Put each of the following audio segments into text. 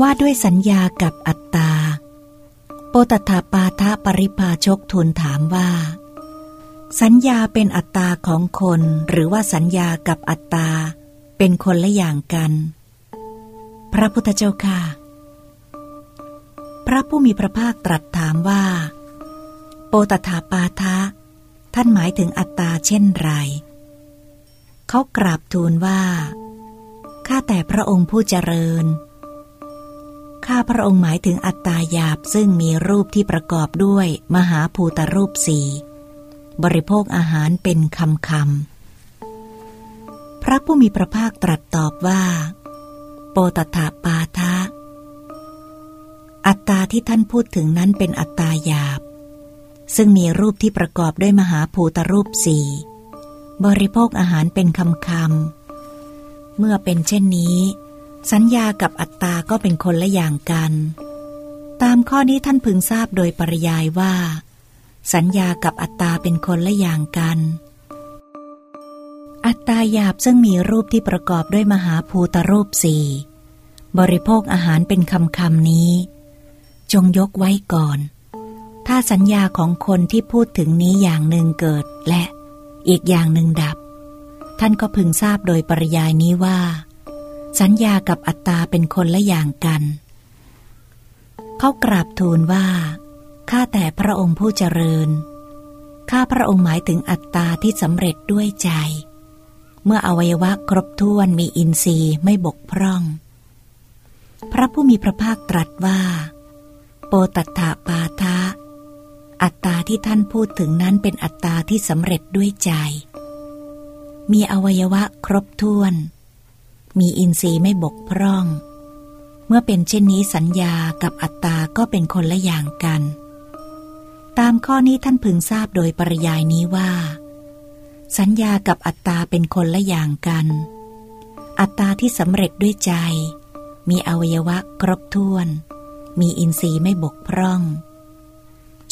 ว่าด้วยสัญญากับอัตตา โปตถาปาทะปริพาชกทูลถามว่า สัญญาเป็นอัตตาของคนหรือว่าสัญญากับอัตตา เป็นคนละอย่างกัน พระพุทธเจ้าค่ะ พระผู้มีพระภาคตรัสถามว่า โปตถาปาทะ ท่านหมายถึงอัตตาเช่นไรเขากราบทูลว่าข้าแต่พระองค์ผู้เจริญ ข้าพระองค์หมายถึงอัตตาหยาบซึ่งมีรูปที่ประกอบด้วยมหาภูตรูปสี่บริโภคอาหารเป็นคำคำพระผู้มีพระภาคตรัสตอบว่า โปตถาปาทะ อัตตาที่ท่านพูดถึงนั้นเป็นอัตตาหยาบ ซึ่งมีรูปที่ประกอบด้วยมหาภูตรูปสี่บริโภคอาหารเป็นคำคำเมื่อเป็นเช่นนี้ สัญญากับอัตตาก็เป็นคนละอย่างกัน ตามข้อนี้ท่านพึงทราบโดยปริยายว่า สัญญากับอัตตาเป็นคนละอย่างกัน อัตตาหยาบซึ่งมีรูปที่ประกอบด้วยมหาภูตรูปสี่บริโภคอาหารเป็นคำคำนี้ จงยกไว้ก่อน ถ้าสัญญาของคนที่พูดถึงนี้อย่างหนึ่งเกิดและอีกอย่างหนึ่งดับ ท่านก็พึงทราบโดยปริยายนี้ว่า สัญญากับอัตตาเป็นคนละอย่างกัน เขากราบทูลว่า ข้าแต่พระองค์ผู้เจริญ ข้าพระองค์หมายถึงอัตตาที่สำเร็จด้วยใจ เมื่ออวัยวะครบถ้วนมีอินทรีย์ไม่บกพร่อง พระผู้มีพระภาคตรัสว่า โปตัตถาปาทะ อัตตาที่ท่านพูดถึงนั้นเป็นอัตตาที่สำเร็จด้วยใจ มีอวัยวะครบถ้วน มีอินทรีย์ไม่บกพร่อง เมื่อเป็นเช่นนี้สัญญากับอัตตาก็เป็นคนละอย่างกัน ตามข้อนี้ท่านพึงทราบโดยปริยายนี้ว่า สัญญากับอัตตาเป็นคนละอย่างกัน อัตตาที่สำเร็จด้วยใจ มีอวัยวะครบถ้วน มีอินทรีย์ไม่บกพร่อง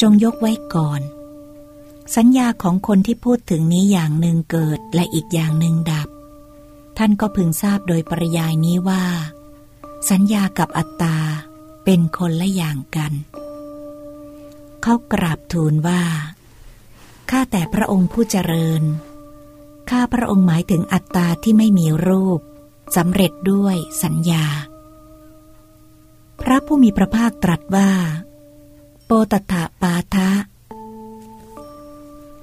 จงยกไว้ก่อนสัญญาของคนที่พูดถึงนี้อย่างหนึ่งเกิดและอีกอย่างหนึ่งดับ ท่านก็พึงทราบโดยปริยายนี้ว่า สัญญากับอัตตาเป็นคนละอย่างกัน เขากราบทูลว่า ข้าแต่พระองค์ผู้เจริญ ข้าพระองค์หมายถึงอัตตาที่ไม่มีรูปสำเร็จด้วยสัญญา พระผู้มีพระภาคตรัสว่า โปตถาปาทะ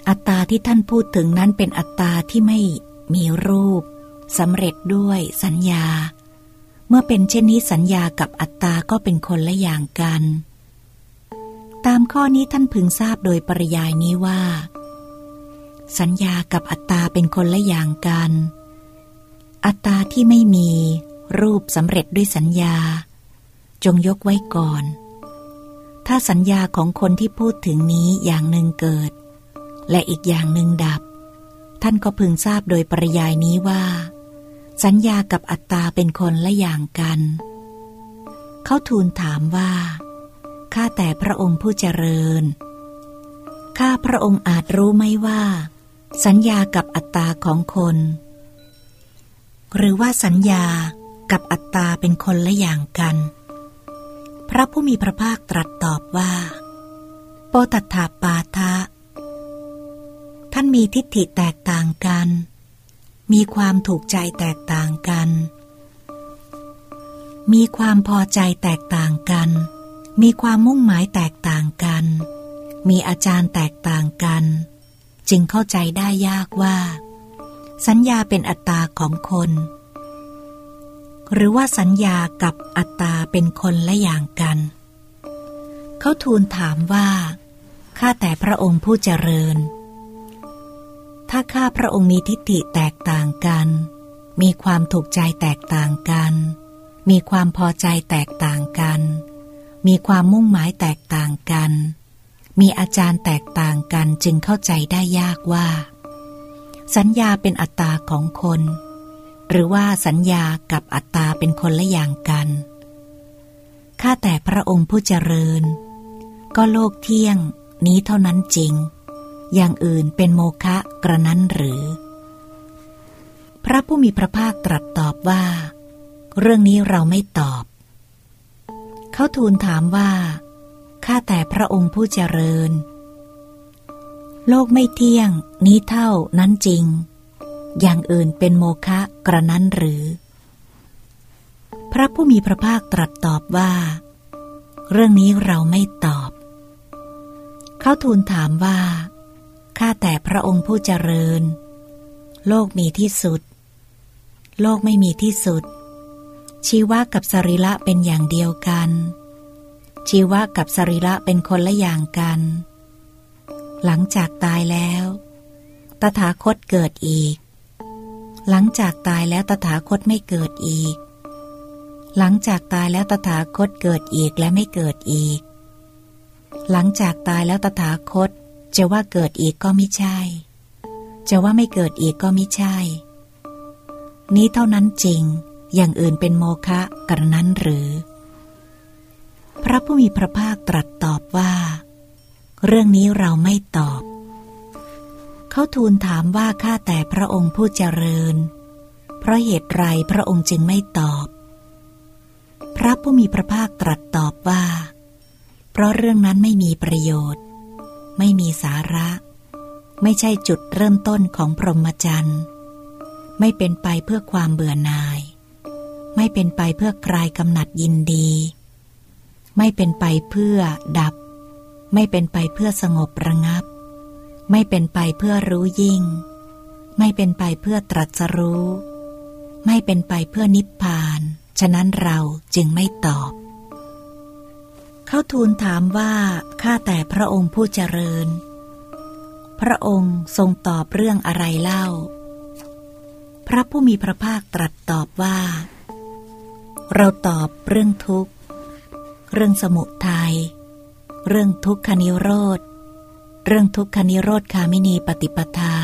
อัตตาที่ท่านพูดถึงนั้นเป็นอัตตาที่ไม่มีรูป สำเร็จด้วยสัญญา เมื่อเป็นเช่นนี้สัญญากับอัตตาก็เป็นคนละอย่างกัน ตามข้อนี้ท่านพึงทราบโดยปริยายนี้ว่า สัญญากับอัตตาเป็นคนละอย่างกัน อัตตาที่ไม่มี รูปสำเร็จด้วยสัญญา จงยกไว้ก่อน ถ้าสัญญาของคนที่พูดถึงนี้อย่างหนึ่งเกิด และอีกอย่างหนึ่งดับท่านก็พึงทราบโดยปริยายนี้ว่า สัญญากับอัตตาเป็นคนละอย่างกัน เขาทูลถามว่า ข้าแต่พระองค์ผู้เจริญ ข้าพระองค์อาจรู้ไหมว่า สัญญากับอัตตาของคน หรือว่าสัญญากับอัตตาเป็นคนละอย่างกัน พระผู้มีพระภาคตรัสตอบว่า โปตัถาปาทะ ท่านมีทิฏฐิแตกต่างกัน มีความถูกใจแตกต่างกัน มีความพอใจแตกต่างกัน มีความมุ่งหมายแตกต่างกัน มีอาจารย์แตกต่างกัน จึงเข้าใจได้ยากว่า สัญญาเป็นอัตตาของคน หรือว่าสัญญากับอัตตาเป็นคนละอย่างกัน เขาทูลถามว่า ข้าแต่พระองค์ผู้เจริญ ถ้าข้าพระองค์มีทิฏฐิแตกต่างกัน มีความถูกใจแตกต่างกัน มีความพอใจแตกต่างกัน มีความมุ่งหมายแตกต่างกัน มีอาจารย์แตกต่างกันจึงเข้าใจได้ยากว่า สัญญาเป็นอัตตาของคน หรือว่าสัญญากับอัตตาเป็นคนละอย่างกันข้าแต่พระองค์ผู้เจริญ ก็โลกเที่ยงนี้เท่านั้นจริง อย่างอื่นเป็นโมฆะกระนั้นหรือ พระผู้มีพระภาคตรัสตอบว่า เรื่องนี้เราไม่ตอบ เขาทูลถามว่า ข้าแต่พระองค์ผู้เจริญ โลกไม่เที่ยงนี้เท่านั้นจริง อย่างอื่นเป็นโมฆะกระนั้นหรือ พระผู้มีพระภาคตรัสตอบว่า เรื่องนี้เราไม่ตอบ เขาทูลถามว่า ข้าแต่พระองค์ผู้เจริญ โลกมีที่สุด โลกไม่มีที่สุด ชีวะกับสรีระเป็นอย่างเดียวกัน ชีวะกับสรีระเป็นคนละอย่างกัน หลังจากตายแล้ว ตถาคตเกิดอีก หลังจากตายแล้วตถาคตไม่เกิดอีก หลังจากตายแล้วตถาคตเกิดอีกและไม่เกิดอีก หลังจากตายแล้วตถาคต จะว่าเกิดอีกก็ไม่ใช่ จะว่าไม่เกิดอีกก็ไม่ใช่ นี้เท่านั้นจริง อย่างอื่นเป็นโมฆะกระนั้นหรือ พระผู้มีพระภาคตรัสตอบว่า เรื่องนี้เราไม่ตอบ เขาทูลถามว่าข้าแต่พระองค์ผู้เจริญ เพราะเหตุไรพระองค์จึงไม่ตอบ พระผู้มีพระภาคตรัสตอบว่า เพราะเรื่องนั้นไม่มีประโยชน์ ไม่มีสาระ ไม่ใช่จุดเริ่มต้นของพรหมจรรย์ไม่เป็นไปเพื่อความเบื่อหน่าย ไม่เป็นไปเพื่อคลายกำหนัดยินดี ไม่เป็นไปเพื่อดับ ไม่เป็นไปเพื่อสงบระงับ ไม่เป็นไปเพื่อรู้ยิ่ง ไม่เป็นไปเพื่อตรัสรู้ ไม่เป็นไปเพื่อนิพพาน ฉะนั้นเราจึงไม่ตอบ เขาทูลถามว่าข้าแต่พระองค์ผู้เจริญ พระองค์ทรงตอบเรื่องอะไรเล่า พระผู้มีพระภาคตรัสตอบว่า เราตอบเรื่องทุกข์ เรื่องสมุทัยเรื่องทุกขนิโรธ เรื่องทุกขนิโรธคามินีปฏิปทา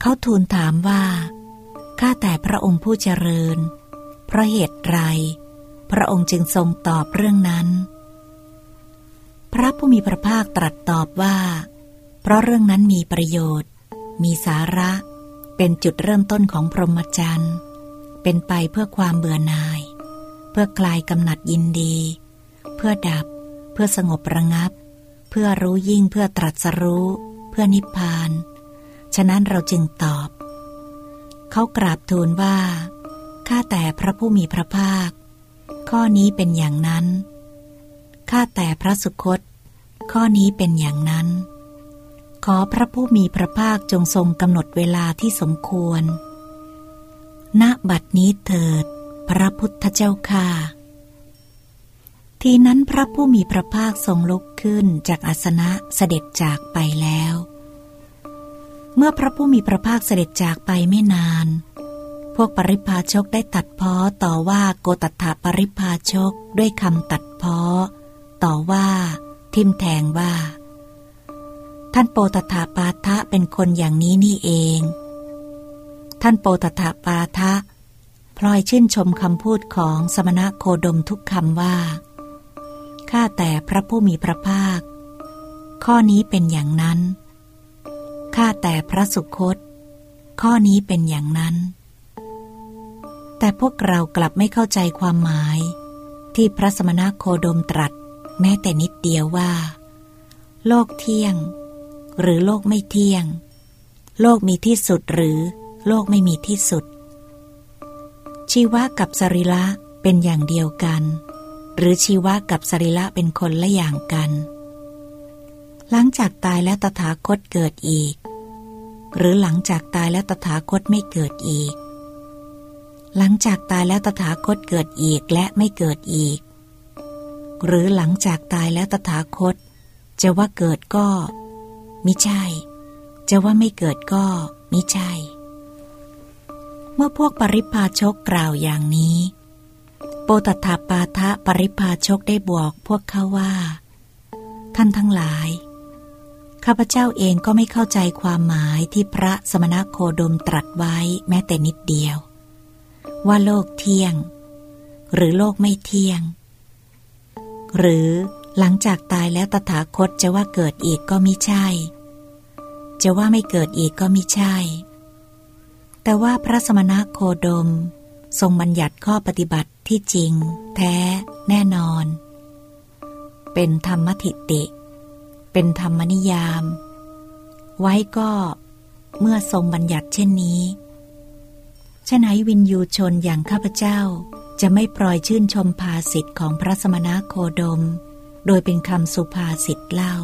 เขาทูลถามว่า ข้าแต่พระองค์ผู้เจริญ เพราะเหตุไร พระองค์จึงทรงตอบเรื่องนั้น พระผู้มีพระภาคตรัสตอบว่า เพราะเรื่องนั้นมีประโยชน์ มีสาระ เป็นจุดเริ่มต้นของพรหมจรรย์ เป็นไปเพื่อความเบื่อหน่าย เพื่อคลายกำหนัดยินดี เพื่อดับ เพื่อสงบระงับ เพื่อรู้ยิ่งเพื่อตรัสรู้ เพื่อนิพพาน ฉะนั้นเราจึงตอบ เขากราบทูลว่า ข้าแต่พระผู้มีพระภาค ข้อนี้เป็นอย่างนั้น ข้าแต่พระสุคต ข้อนี้เป็นอย่างนั้น ขอพระผู้มีพระภาคจงทรงกำหนดเวลาที่สมควร ณ บัดนี้เถิด พระพุทธเจ้าค่ะ ทีนั้นพระผู้มีพระภาคทรงลุกขึ้นจากอาสนะเสด็จจากไปแล้ว เมื่อพระผู้มีพระภาคเสด็จจากไปไม่นาน วกปริพาชกได้ตัดพ้อต่อว่าโกตถาปริพาชกด้วยคำตัดพ้อต่อว่า ทิมแทงว่า ท่านโปตถาปาทะเป็นคนอย่างนี้นี่เอง ท่านโปตถาปาทะพลอยชื่นชมคำพูดของสมณะโคดมทุกคำว่า ข้าแต่พระผู้มีพระภาค ข้อนี้เป็นอย่างนั้น ข้าแต่พระสุคต ข้อนี้เป็นอย่างนั้น แต่พวกเรากลับไม่เข้าใจความหมาย ที่พระสมณะโคดมตรัส แม้แต่นิดเดียวว่า โลกเที่ยง หรือโลกไม่เที่ยง โลกมีที่สุดหรือโลกไม่มีที่สุด ชีวะกับสรีระเป็นอย่างเดียวกัน หรือชีวะกับสรีระเป็นคนละอย่างกัน หลังจากตายแล้วตถาคตเกิดอีก หรือหลังจากตายแล้วตถาคตไม่เกิดอีก หลังจากตายแล้วตถาคตเกิดอีกและไม่เกิดอีก หรือหลังจากตายแล้วตถาคต จะว่าเกิดก็มิใช่ จะว่าไม่เกิดก็มิใช่ เมื่อพวกปริพาชกกล่าวอย่างนี้ โปตถาปาทะปริพาชกได้บอกพวกเขาว่า ท่านทั้งหลาย ข้าพเจ้าเองก็ไม่เข้าใจความหมายที่พระสมณโคดมตรัสไว้แม้แต่นิดเดียว ว่าโลกเที่ยง หรือโลกไม่เที่ยง หรือหลังจากตายแล้วตถาคตจะว่าเกิดอีกก็มิใช่ จะว่าไม่เกิดอีกก็มิใช่ แต่ว่าพระสมณโคดม ทรงบัญญัติข้อปฏิบัติที่จริง แท้ แน่นอน เป็นธรรมทิติ เป็นธรรมนิยาม ไว้ก็เมื่อทรงบัญญัติเช่นนี้ ฉะไหนวินยูชนอย่างข้าพเจ้า จะไม่ปล่อยชื่นชมภาสิทธิ์ของพระสมณโคดม โดยเป็นคำสุภาษิตเล่า